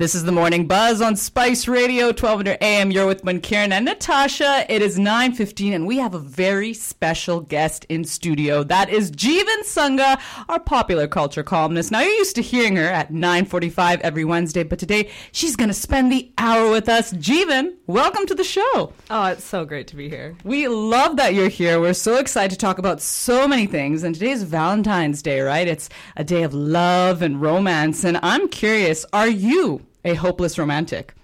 This is the morning buzz on Spice Radio, 1200 AM. You're with Mankiran and Natasha. It is 9:15, and we have a very special guest in studio. That is Jeevan Sangha, our popular culture columnist. Now you're used to hearing her at 9:45 every Wednesday, but today she's going to spend the hour with us. Jeevan, welcome to the show. Oh, it's so great to be here. We love that you're here. We're so excited to talk about so many things. And today is Valentine's Day, right? It's a day of love and romance. And I'm curious, are you a hopeless romantic?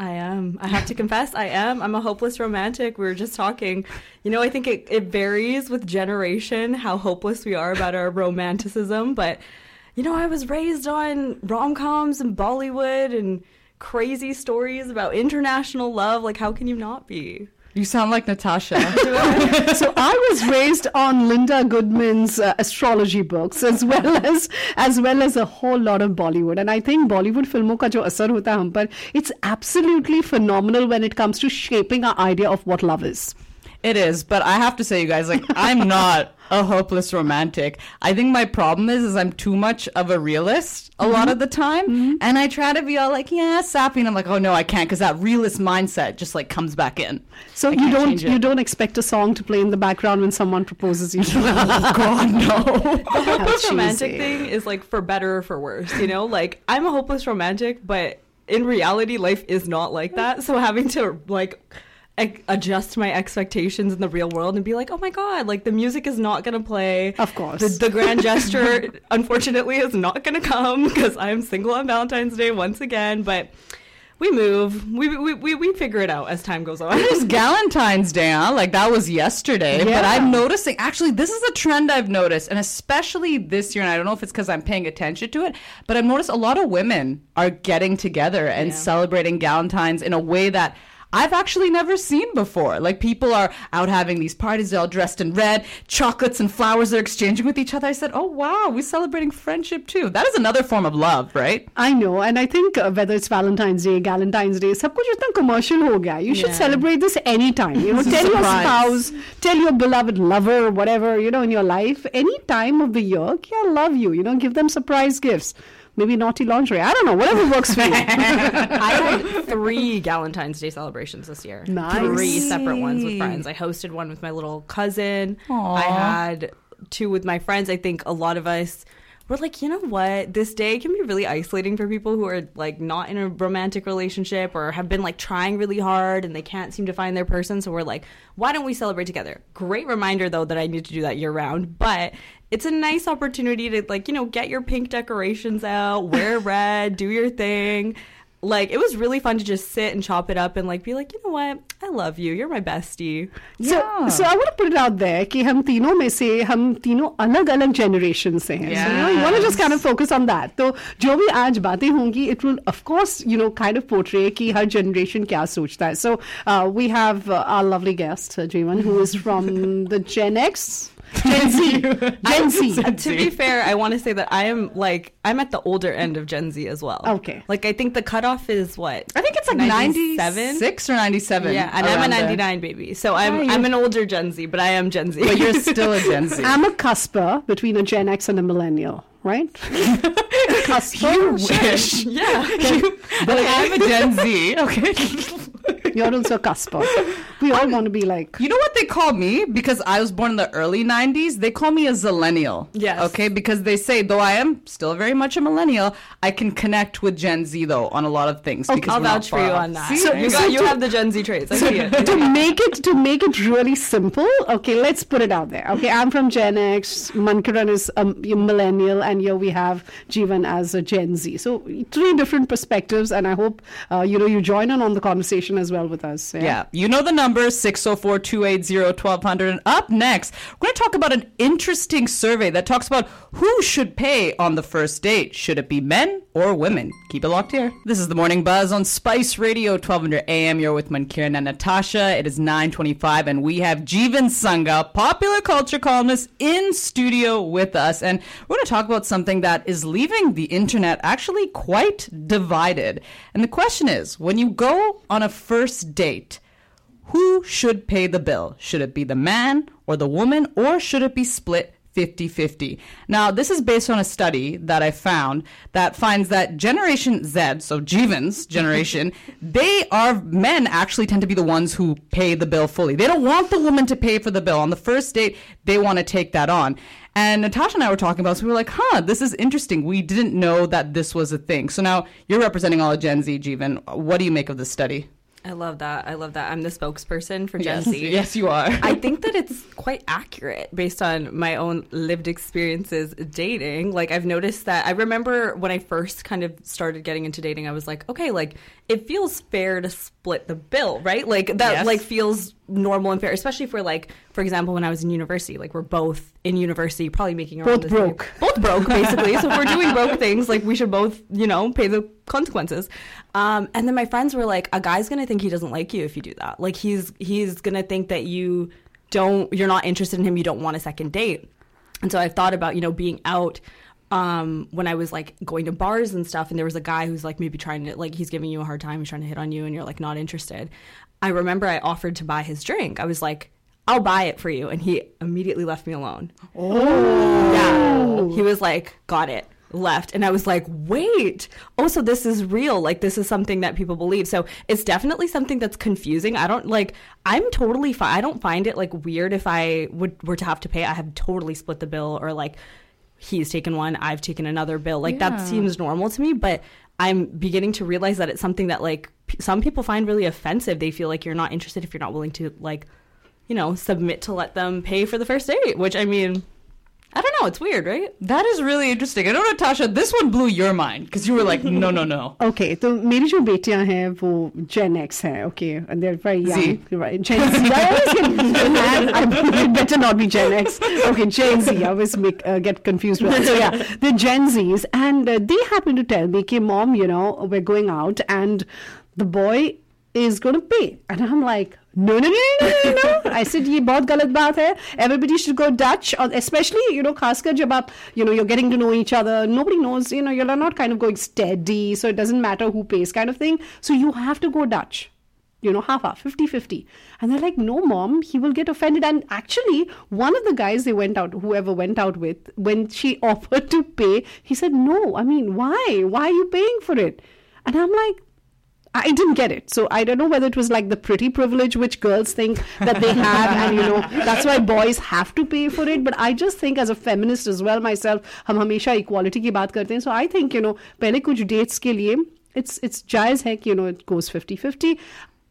I am. I have to confess, I am. I'm a hopeless romantic. We were just talking. You know, I think it, it varies with generation how hopeless we are about our romanticism. But, you know, I was raised on rom coms and Bollywood and crazy stories about international love. Like, how can you not be? You sound like Natasha. so I was raised on Linda Goodman's uh, astrology books as well as as well as a whole lot of Bollywood and I think Bollywood filmon ka jo asar hota hum par it's absolutely phenomenal when it comes to shaping our idea of what love is. It is, but I have to say, you guys, like I'm not a hopeless romantic. I think my problem is, is I'm too much of a realist a mm-hmm. lot of the time, mm-hmm. and I try to be all like, yeah, sappy, and I'm like, oh no, I can't, because that realist mindset just like comes back in. So you don't you don't expect a song to play in the background when someone proposes you? oh God, no. the hopeless romantic thing is like for better or for worse. You know, like I'm a hopeless romantic, but in reality, life is not like that. So having to like adjust my expectations in the real world and be like, oh my god, like the music is not gonna play. Of course, the, the grand gesture, unfortunately, is not gonna come because I'm single on Valentine's Day once again. But we move. We, we, we, we figure it out as time goes on. It's Valentine's Day, huh? Like that was yesterday. Yeah. But I'm noticing, actually, this is a trend I've noticed, and especially this year, and I don't know if it's because I'm paying attention to it, but I've noticed a lot of women are getting together and yeah. celebrating Valentine's in a way that I've actually never seen before. Like people are out having these parties, they're all dressed in red, chocolates and flowers they're exchanging with each other. I said, oh wow, we're celebrating friendship too. That is another form of love, right? I know, and I think uh, whether it's Valentine's Day, Galentine's Day, सब कुछ इतना commercial हो गया. You should yeah. celebrate this anytime. You know, tell your spouse, tell your beloved lover, whatever you know in your life, any time of the year, I love you. You know, give them surprise gifts maybe naughty lingerie. I don't know, whatever works for you. I had three Valentine's Day celebrations this year. Nice. Three separate ones with friends. I hosted one with my little cousin. Aww. I had two with my friends. I think a lot of us we're like, you know what? This day can be really isolating for people who are like not in a romantic relationship or have been like trying really hard and they can't seem to find their person. So we're like, why don't we celebrate together? Great reminder though that I need to do that year round. But it's a nice opportunity to like, you know, get your pink decorations out, wear red, do your thing like it was really fun to just sit and chop it up and like be like you know what I love you you're my bestie yeah. so so I want to put it out there कि हम तीनों में से हम तीनों अलग अलग generation से हैं yes. so you know you want to just kind of focus on that तो जो भी आज बातें होंगी it will of course you know kind of portray कि हर generation क्या सोचता है so uh, we have uh, our lovely guest uh, Jeevan who is from the Gen X Gen Z. Gen Z. to be fair, I want to say that I am like I'm at the older end of Gen Z as well. Okay. Like I think the cutoff is what? I think it's like 97? 96 or 97. Yeah, and I'm a 99 there. baby. So I'm I'm an older Gen Z, but I am Gen Z. But you're still a Gen Z. I'm a cusper between a Gen X and a millennial right? cusper. You wish. Yeah. You, but like, I'm a Gen Z. Okay. You're also Casper. We all want to be like. You know what they call me? Because I was born in the early 90s, they call me a zillennial. Yes. Okay? Because they say, though I am still very much a millennial, I can connect with Gen Z, though, on a lot of things. Okay. I'll vouch for you on that. See, so, you, got, you have the Gen Z traits. I see it. to make it to make it really simple, okay, let's put it out there. Okay, I'm from Gen X, Mankiran is a millennial, and here we have Jeevan as a Gen Z. So three different perspectives, and I hope uh, you know you join in on the conversation as well with us. Yeah, yeah. you know the number 604 280 1200. And up next, we're going to talk about an interesting survey that talks about who should pay on the first date. Should it be men or women? Keep it locked here. This is the Morning Buzz on Spice Radio, 1200 AM. You're with Mankiran and Natasha. It is 925, and we have Jeevan Sangha, popular culture columnist, in studio with us. And we're going to talk about something that is leaving the internet actually quite divided. And the question is when you go on a first date, who should pay the bill? Should it be the man or the woman, or should it be split 50 50. Now, this is based on a study that I found that finds that Generation Z, so Jeevan's generation, they are men actually tend to be the ones who pay the bill fully. They don't want the woman to pay for the bill. On the first date, they want to take that on. And Natasha and I were talking about, so we were like, huh, this is interesting. We didn't know that this was a thing. So now you're representing all of Gen Z, Jeevan. What do you make of this study? I love that. I love that. I'm the spokesperson for Gen yes, Z. Yes, you are. I think that it's quite accurate based on my own lived experiences dating. Like, I've noticed that I remember when I first kind of started getting into dating, I was like, okay, like, it feels fair to split the bill, right? Like, that, yes. like, feels normal and fair, especially for, like, for example, when I was in university, like, we're both in university, probably making around both broke. Same, both broke, basically. so if we're doing broke things, like, we should both, you know, pay the consequences. Um, and then my friends were like, a guy's gonna think he doesn't like you if you do that. Like he's he's gonna think that you don't you're not interested in him, you don't want a second date. And so I thought about, you know, being out um, when I was like going to bars and stuff, and there was a guy who's like maybe trying to like he's giving you a hard time, he's trying to hit on you, and you're like not interested. I remember I offered to buy his drink. I was like, I'll buy it for you, and he immediately left me alone. Oh, yeah. He was like, got it. Left. And i was like wait. Oh so this is real. Like this is something that people believe. So it's definitely something that's confusing. I don't like i'm totally fine i don't find it like weird if i would were to have to pay. I have totally split the bill or like he's taken one i've taken another bill. Like yeah. that seems normal to me but i'm beginning to realize that it's something that like p- some people find really offensive. They feel like you're not interested if you're not willing to like you know submit to let them pay for the first date which i mean I don't know. It's weird, right? That is really interesting. I know, Natasha, this one blew your mind because you were like, no, no, no. Okay, तो मेरी जो बेटियां हैं वो Gen X हैं, okay, and they're very young, Z. right? Gen Z. I always get, I better not be Gen X. Okay, Gen Z. I always make, uh, get confused with that. So yeah, the Gen Zs, and uh, they happen to tell me, "Okay, mom, you know, we're going out, and the boy is going to pay," and I'm like no, no, no, no, no, no. I said ये बहुत गलत बात है. Everybody should go Dutch, especially you know खासकर जब आप you know you're getting to know each other. Nobody knows you know you're not kind of going steady, so it doesn't matter who pays kind of thing. So you have to go Dutch. You know, half half, 50 50. And they're like, no, mom, he will get offended. And actually, one of the guys they went out, whoever went out with, when she offered to pay, he said, no, I mean, why? Why are you paying for it? And I'm like, I didn't get it. So I don't know whether it was like the pretty privilege which girls think that they have, and you know that's why boys have to pay for it. But I just think as a feminist as well myself, हम हमेशा equality की बात करते हैं. So I think you know पहले कुछ dates के लिए it's it's जायज है कि you know it goes 50-50.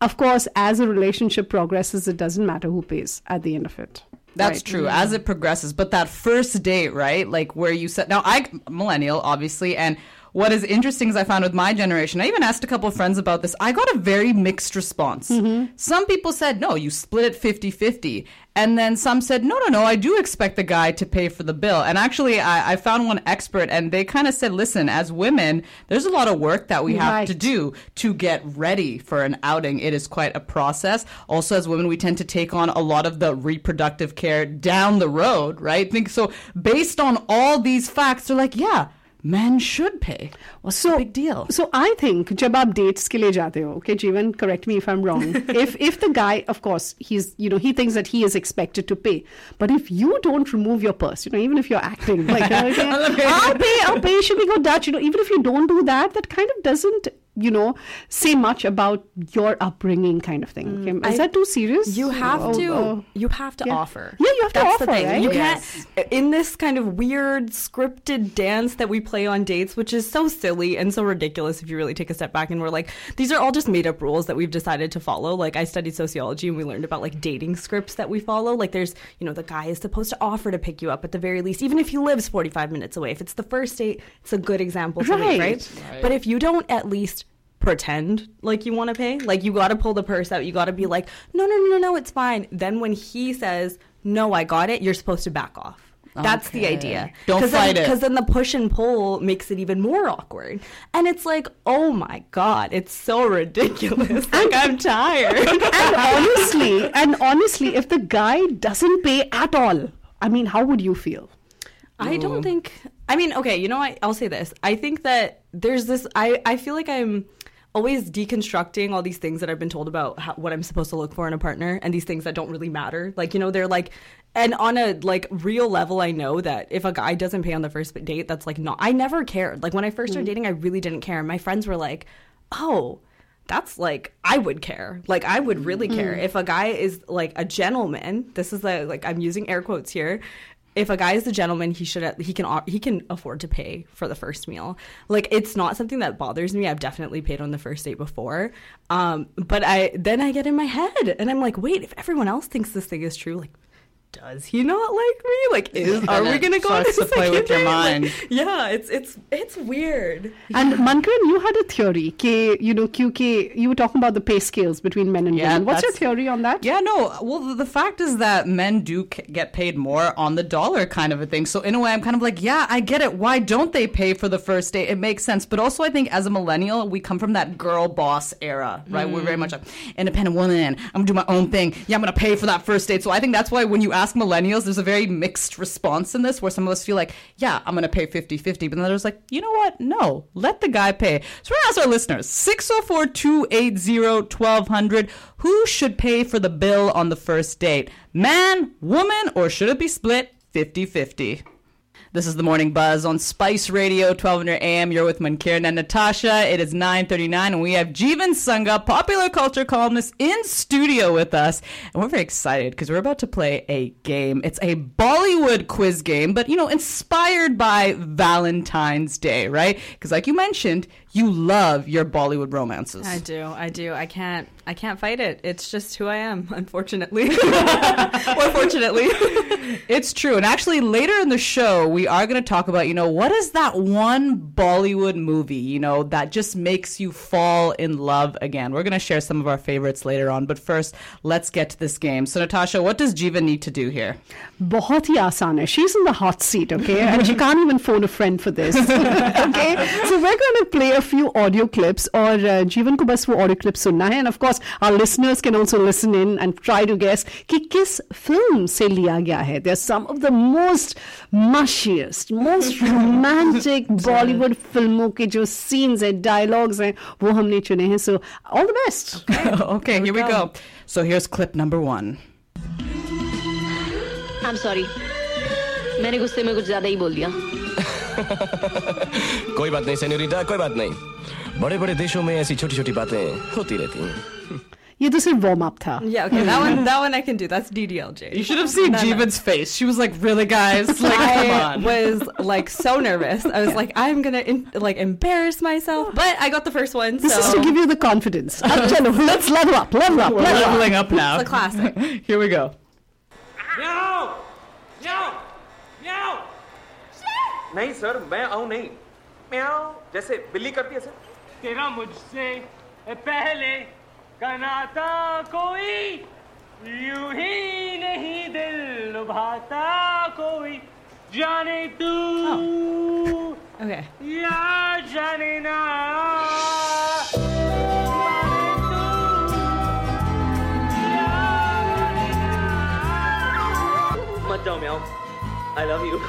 Of course, as a relationship progresses, it doesn't matter who pays at the end of it. That's right. true. Yeah. As it progresses, but that first date, right? Like where you said, now I millennial, obviously, and what is interesting is I found with my generation, I even asked a couple of friends about this. I got a very mixed response. Mm-hmm. Some people said, no, you split it 50 50. And then some said, no, no, no, I do expect the guy to pay for the bill. And actually, I, I found one expert and they kind of said, listen, as women, there's a lot of work that we have right. to do to get ready for an outing. It is quite a process. Also, as women, we tend to take on a lot of the reproductive care down the road, right? Think so. Based on all these facts, they're like, yeah, men should pay. What's so, the big deal? So I think जब आप dates के लिए जाते हो, okay, Jeevan, correct me if I'm wrong. if if the guy, of course, he's you know he thinks that he is expected to pay, but if you don't remove your purse, you know, even if you're acting like okay, I'll pay, I'll pay, should we go Dutch? You know, even if you don't do that, that kind of doesn't you know say much about your upbringing kind of thing mm, okay? is I, that too serious you have oh, to oh, you have to yeah. offer yeah you have That's to offer the thing. Right? you yes. can't in this kind of weird scripted dance that we play on dates which is so silly and so ridiculous if you really take a step back and we're like these are all just made up rules that we've decided to follow like i studied sociology and we learned about like dating scripts that we follow like there's you know the guy is supposed to offer to pick you up at the very least even if he lives 45 minutes away if it's the first date it's a good example to right. me right? right but if you don't at least pretend like you want to pay. Like you got to pull the purse out. You got to be like, no, no, no, no, no, it's fine. Then when he says, no, I got it, you're supposed to back off. That's okay. the idea. Don't Cause fight then, it. Because then the push and pull makes it even more awkward. And it's like, oh my God, it's so ridiculous. like, I'm tired. and honestly, and honestly, if the guy doesn't pay at all, I mean, how would you feel? I don't mm. think. I mean, okay, you know, what? I'll say this. I think that there's this. I, I feel like I'm always deconstructing all these things that I've been told about how, what I'm supposed to look for in a partner and these things that don't really matter. Like, you know, they're like, and on a like real level, I know that if a guy doesn't pay on the first date, that's like not, I never cared. Like when I first started mm. dating, I really didn't care. My friends were like, oh, that's like I would care. Like I would really care mm. if a guy is like a gentleman. This is the like I'm using air quotes here if a guy is a gentleman, he should he can he can afford to pay for the first meal. Like it's not something that bothers me. I've definitely paid on the first date before. Um, but I then I get in my head and I'm like, wait, if everyone else thinks this thing is true, like does he not like me? Like, is are we gonna go on to play with your mind? Like, yeah, it's it's it's weird. And Mankiran, you had a theory, ke, you know, QK, you were talking about the pay scales between men and yeah, women. What's your theory on that? Yeah, no. Well, the fact is that men do get paid more on the dollar, kind of a thing. So in a way, I'm kind of like, yeah, I get it. Why don't they pay for the first date? It makes sense. But also, I think as a millennial, we come from that girl boss era, right? Mm. We're very much like independent woman. I'm gonna do my own thing. Yeah, I'm gonna pay for that first date. So I think that's why when you ask millennials, there's a very mixed response in this where some of us feel like, yeah, I'm going to pay 50 50. But then there's like, you know what? No, let the guy pay. So we're going to ask our listeners 604 280 1200 who should pay for the bill on the first date? Man, woman, or should it be split 50 50? This is the Morning Buzz on Spice Radio, 1200 AM. You're with Mankiran and Natasha. It is 9.39 and we have Jeevan Sangha, popular culture columnist, in studio with us. And we're very excited because we're about to play a game. It's a Bollywood quiz game, but, you know, inspired by Valentine's Day, right? Because like you mentioned, you love your Bollywood romances. I do. I do. I can't I can't fight it. It's just who I am, unfortunately. or fortunately. it's true. And actually, later in the show, we are going to talk about, you know, what is that one Bollywood movie, you know, that just makes you fall in love again? We're going to share some of our favorites later on. But first, let's get to this game. So, Natasha, what does Jiva need to do here? She's in the hot seat, okay? And she can't even phone a friend for this. okay? So, we're going to play a few audio clips, or uh, Jeevan ko bas wo audio clips sunna hai. And of course, our listeners can also listen in and try to guess कि किस film से लिया गया है. They're some of the most mushiest, most romantic Bollywood फिल्मों के जो scenes and dialogues हैं वो हमने चुने हैं. So all the best. Okay, okay here we go. So here's clip number one. I'm sorry. मैंने गुस्से में कुछ ज्यादा ही बोल दिया कोई बात नहीं सेन्योरिटा कोई बात नहीं बड़े बड़े देशों में ऐसी छोटी छोटी बातें होती रहती हैं ये तो सिर्फ वार्म अप था yeah okay that one that one I can do that's DDLJ you should have seen no, Jeevan's no. face she was like really guys like come on was like so nervous I was like I'm gonna in, like embarrass myself but I got the first one this so. is to give you the confidence let's level up level up we're leveling up now it's a classic here we go Meow! नहीं sir मैं आऊँ नहीं। म्याओ जैसे बिल्ली करती है sir तेरा मुझसे पहले कनाता कोई यूँ ही नहीं दिल लुभाता कोई। जाने तू oh. okay. या जाने ना। मत जाओ meow I love you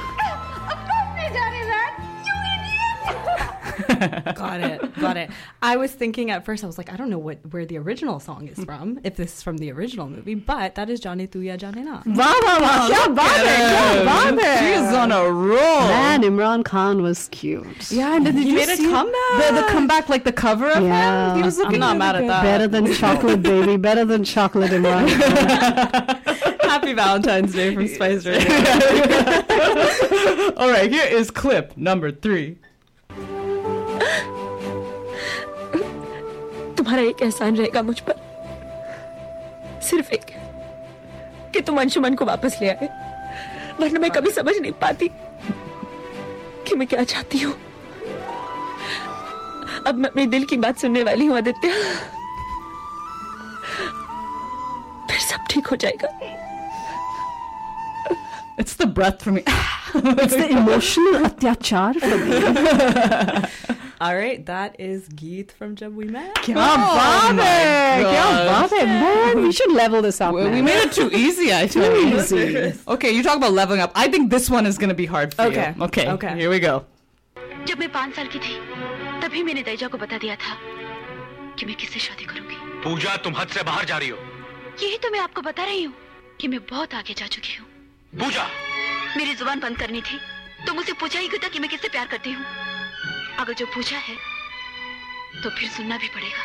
got it got it. I was thinking at first i was like i don't know what where the original song is from if this is from the original movie but that is Jaane Tu Ya Jaane Na wow wow wow kya baat hai kya baat hai she's on a roll. Man Imran Khan was cute. Yeah and did he you made a comeback. the, the comeback like the cover of yeah. him he was looking I'm not mad at that. Better than chocolate baby better than chocolate Imran Happy Valentine's Day from Spice Radio. All right, here is clip number three. तुम्हारा एक एहसान रहेगा मुझ पर। सिर्फ़ एक कि तुम अंशुमन को वापस ले आए। वरना मैं कभी समझ नहीं पाती कि मैं क्या चाहती हूँ। अब मैं अपने दिल की बात सुनने वाली हूँ आदित्य। फिर सब ठीक हो जाएगा। It's the breath for me. it's the emotional atyachar for me. All right, that is Geet from Jab We Met. Kya oh baat hai! Man, we should level this up. We, we made it too easy, I Too easy. okay, you talk about leveling up. I think this one is going to be hard for okay. you. Okay. Okay. Here we go. जब मैं पाँच साल की थी तभी मैंने तेजा को बता दिया था कि मैं किससे शादी करूंगी पूजा तुम हद से बाहर जा रही हो यही तो मैं आपको बता रही हूँ कि मैं बहुत आगे जा चुकी हूँ पूजा मेरी जुबान बंद करनी थी तो मुझसे पूछा ही क्यों था कि मैं किससे प्यार करती हूँ अगर जो पूछा है तो फिर सुनना भी पड़ेगा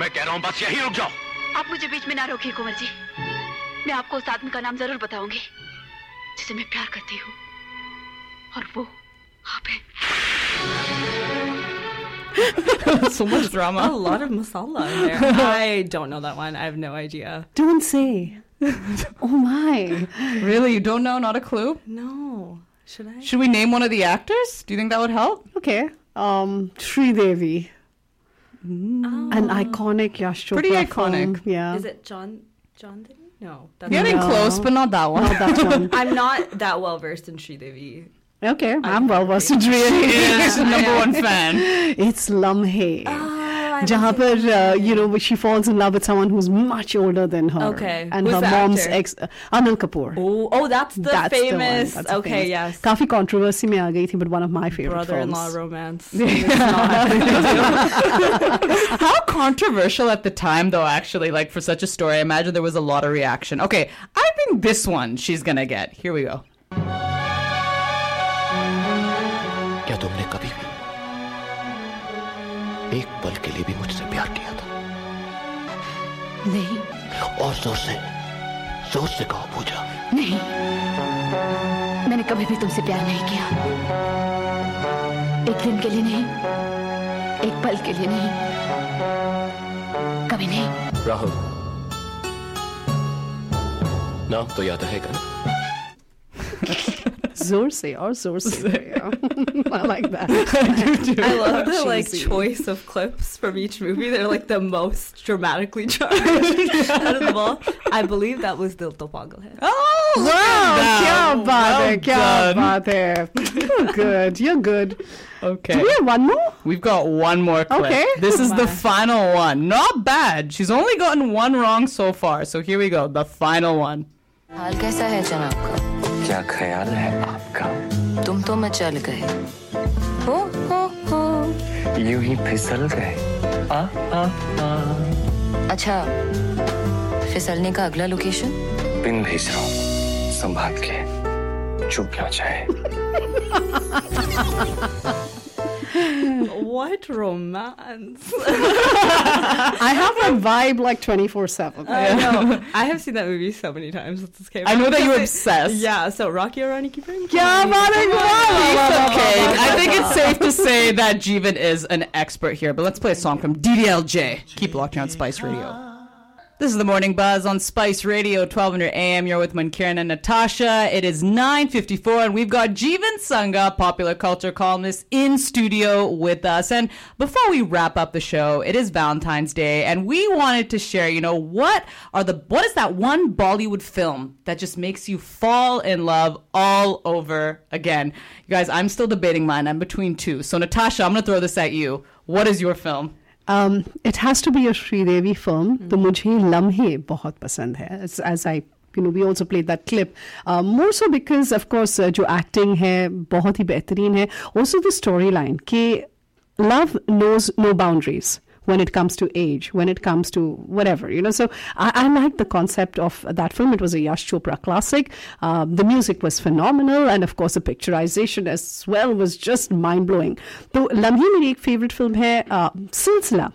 मैं कह रहा हूँ बस यही रुक जाओ आप मुझे बीच में ना रोकिए कुंवर जी मैं आपको उस आदमी का नाम ज़रूर बताऊँगी जिसे मैं प्यार करती हूँ और वो आप हैं so much drama. A lot of masala in there. I don't know that one. I have no idea. Don't say. oh my. Really? You don't know? Not a clue? No. Should I? Should we name one of the actors? Do you think that would help? Okay. Um, Sridevi. An iconic Yash Chopra Pretty iconic. film. Yeah. Is it John John Devi? No. That's Getting No. close, but not that one. Not that one. I'm not that well versed in Sridevi. Okay, I'm well versed in really. She's the number one fan. It's Lamhe. जहाँ पर uh, you know she falls in love with someone who's much older than her. Okay. And Who's her the mom's actor? ex Anil Kapoor. Oh, oh, that's the That's the one. famous. That's the okay, famous. yes. काफी controversy में आ गई थी, but one of my favorite Brother-in-law films. romance. How controversial at the time, though, actually, like for such a story. I imagine there was a lot of reaction. Okay, I think this one she's gonna get. Here we go. एक पल के लिए भी मुझसे प्यार किया था। नहीं। और ज़ोर से ज़ोर से कहो पूजा। नहीं। मैंने कभी भी तुमसे प्यार नहीं किया। एक दिन के लिए नहीं एक पल के लिए नहीं। कभी नहीं। राहुल नाम तो याद रहेगा ना? Zorsey or Zorsey. I like that. I do too. I love the like choice of clips from each movie. They're like the most dramatically charged out of them all. I believe that was Dil To Pagal Hai. Oh wow! Kya baat hai? Kya baat You're good. You're good. Okay. Do we have one more? We've got one more clip. Okay. This is the final one. Not bad. She's only gotten one wrong so far. So here we go. The final one. हाल कैसा है जनाब का क्या ख्याल है आपका? तुम तो मचल गए। हो हो हो। यूँ ही फिसल गए। आ, आ, आ। अच्छा फिसलने का अगला लोकेशन पिन भेज रहा हूँ संभाल के चुप ना जाए। what romance? I have a vibe like 24 7. I know. I have seen that movie so many times since this came I know out. that you're obsessed. Yeah, so Rocky Arani Kipring. Yeah, man, okay. I think it's safe to say that Jeevan is an expert here, but let's play a song from DDLJ. Keep locking on Spice Radio. This is the Morning Buzz on Spice Radio, 1200 AM. You're with Mankiran and Natasha. It is 9.54, and we've got Jeevan Sangha, popular culture columnist, in studio with us. And before we wrap up the show, it is Valentine's Day, and we wanted to share, you know, what are the, what is that one Bollywood film that just makes you fall in love all over again? You guys, I'm still debating mine. I'm between two. So, Natasha, I'm going to throw this at you. What is your film? It has to be a Sridevi film तो मुझे लम्हे बहुत पसंद है as I you know we also play that clip more so because of course जो acting है बहुत ही बेहतरीन है. ऑल्सो द स्टोरी लाइन कि love knows no boundaries when it comes to age, when it comes to whatever, you know. So I, like the concept of that film. It was a Yash Chopra classic. Uh, the music was phenomenal, and of course, the picturization as well was just mind blowing. So, Lamhe my favorite film hai, uh, Silsila.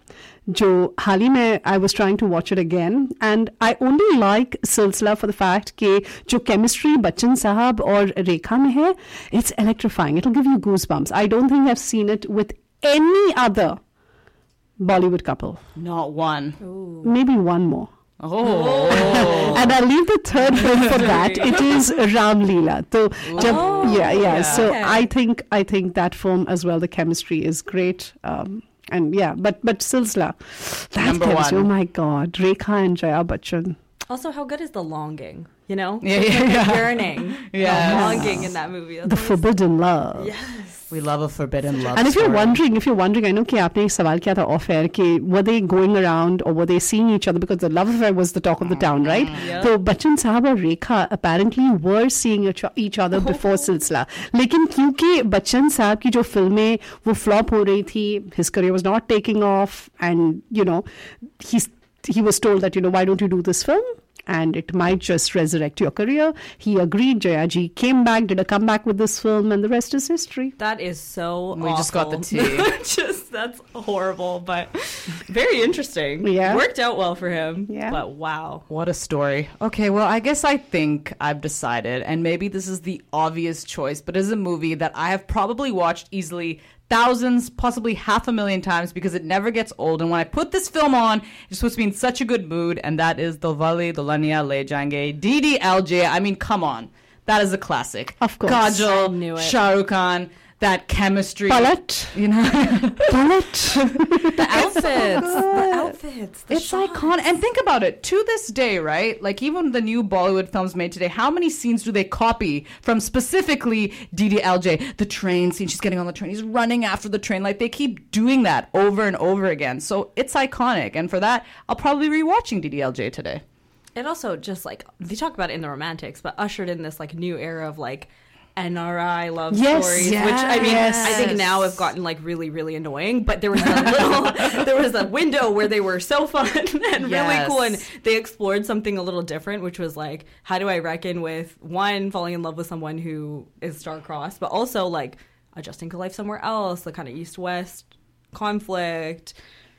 Jo hali I was trying to watch it again, and I only like Silsila for the fact that jo chemistry Bachchan Sahab or Rekha mein it's electrifying. It'll give you goosebumps. I don't think I've seen it with any other Bollywood couple. Not one. Ooh. Maybe one more. Oh. and I'll leave the third one for that. It is Ram Leela. So, oh, yeah, yeah, yeah, So okay. I think I think that form as well. The chemistry is great. Um, and yeah, but but Silsila, that Number chemistry. One. Oh my God, Rekha and Jaya Bachchan. Also, how good is the longing? You know, Yeah, There's yeah, like a yeah. yearning, Yes. longing in that movie. The forbidden love. Yes. We love a forbidden love And if you're story. wondering, if you're wondering, I know कि आपने एक सवाल किया था off air कि were they going around or were they seeing each other because the love affair was the talk of the town, right? So Bachchan Sahab और Rekha apparently were seeing each, each other before सिलसिला लेकिन क्योंकि बच्चन साहब की जो फिल्में वो flop हो रही थी his career was not taking off and you know he's he was told that you know why don't you do this film and it might just resurrect your career. He agreed. Jayaji came back, did a comeback with this film, and the rest is history. That is so. We just got the awful. tea. just that's horrible, but very interesting. Yeah. worked out well for him. Yeah. but wow. What a story. Okay, well, I guess I think I've decided, and maybe this is the obvious choice, but it is a movie that I have probably watched easily thousands, possibly half a million times because it never gets old. And when I put this film on, it's supposed to be in such a good mood, and that is Dilwale Dulhania Le Jayenge DDLJ. I mean, come on. That is a classic. Of course. Kajol, I. Shah Rukh Khan, that chemistry. Palat. You know, Palat. The outfits, the outfits. The it's shots. iconic. And think about it. To this day, right? Like even the new Bollywood films made today, how many scenes do they copy from specifically DDLJ? The train scene. She's getting on the train. He's running after the train. Like they keep doing that over and over again. So it's iconic. And for that, I'll probably be rewatching DDLJ today. It also just like they talk about it in the romantics, but ushered in this like new era of like NRI love Yes, stories, which I mean, yes. I think now have gotten like really, really annoying. But there was a little, there was a window where they were so fun and really cool, and they explored something a little different, which was like, how do I reckon with one falling in love with someone who is star-crossed, but also like adjusting to life somewhere else, the kind of east-west conflict.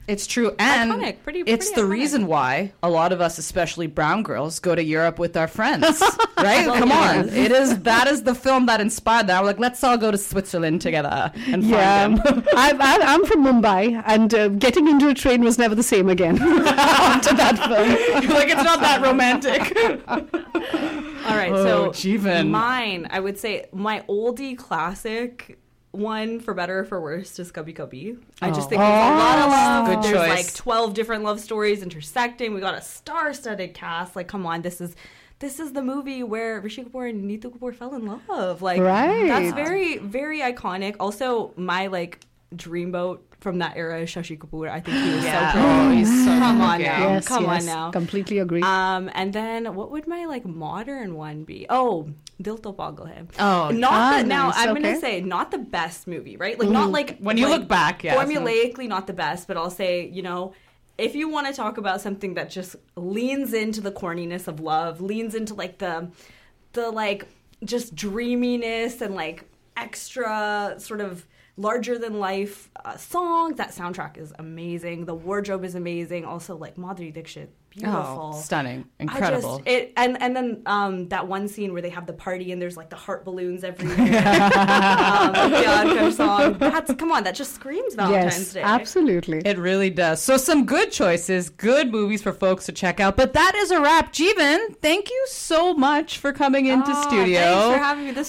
It's true, and Iconic, pretty- it's pretty the iconic. reason why a lot of us, especially brown girls, go to Europe with our friends. right? Come on, it is that is the film that inspired that. We're like, let's all go to Switzerland together and Yeah, find them. I'm, I'm I'm from Mumbai, and uh, getting into a train was never the same again after that film. like it's not that romantic. All right, Oh, so Jeevan. mine, I would say my oldie classic one for better or for worse is Kabhi Kabhie. I just oh. think there's a lot of oh. love. Good there's choice. like 12 different love stories intersecting. We got a star-studded cast. Like, come on, this is this is the movie where Rishi Kapoor and Neetu Kapoor fell in love. Like, Right. that's very very iconic. Also, my like dreamboat from that era Shashi Kapoor. I think he was Yeah. so pretty. Oh, he's so come on now, yes, come yes, on now. completely agree. Um, and then what would my like modern one be? Oh, Dil To Pagal Hai. Oh, not ah, the, now. nice, I'm okay. gonna say not the best movie, right? Like not like When you like, look back, yeah, formulaically not the best, but I'll say you know. If you want to talk about something that just leans into the corniness of love, leans into like the, the like just dreaminess and like extra sort of larger than life uh, songs, that soundtrack is amazing. The wardrobe is amazing. Also, like Madhuri Dixit, beautiful, Oh, stunning, I incredible. just, it and and then um, that one scene where they have the party and there's like the heart balloons everywhere. um, the Pyar song. That's come on, that just screams Valentine's yes, Day. absolutely. It really does. So some good choices, good movies for folks to check out. But that is a wrap. Jeevan, thank you so much for coming into Oh, studio. Thanks for having me. This was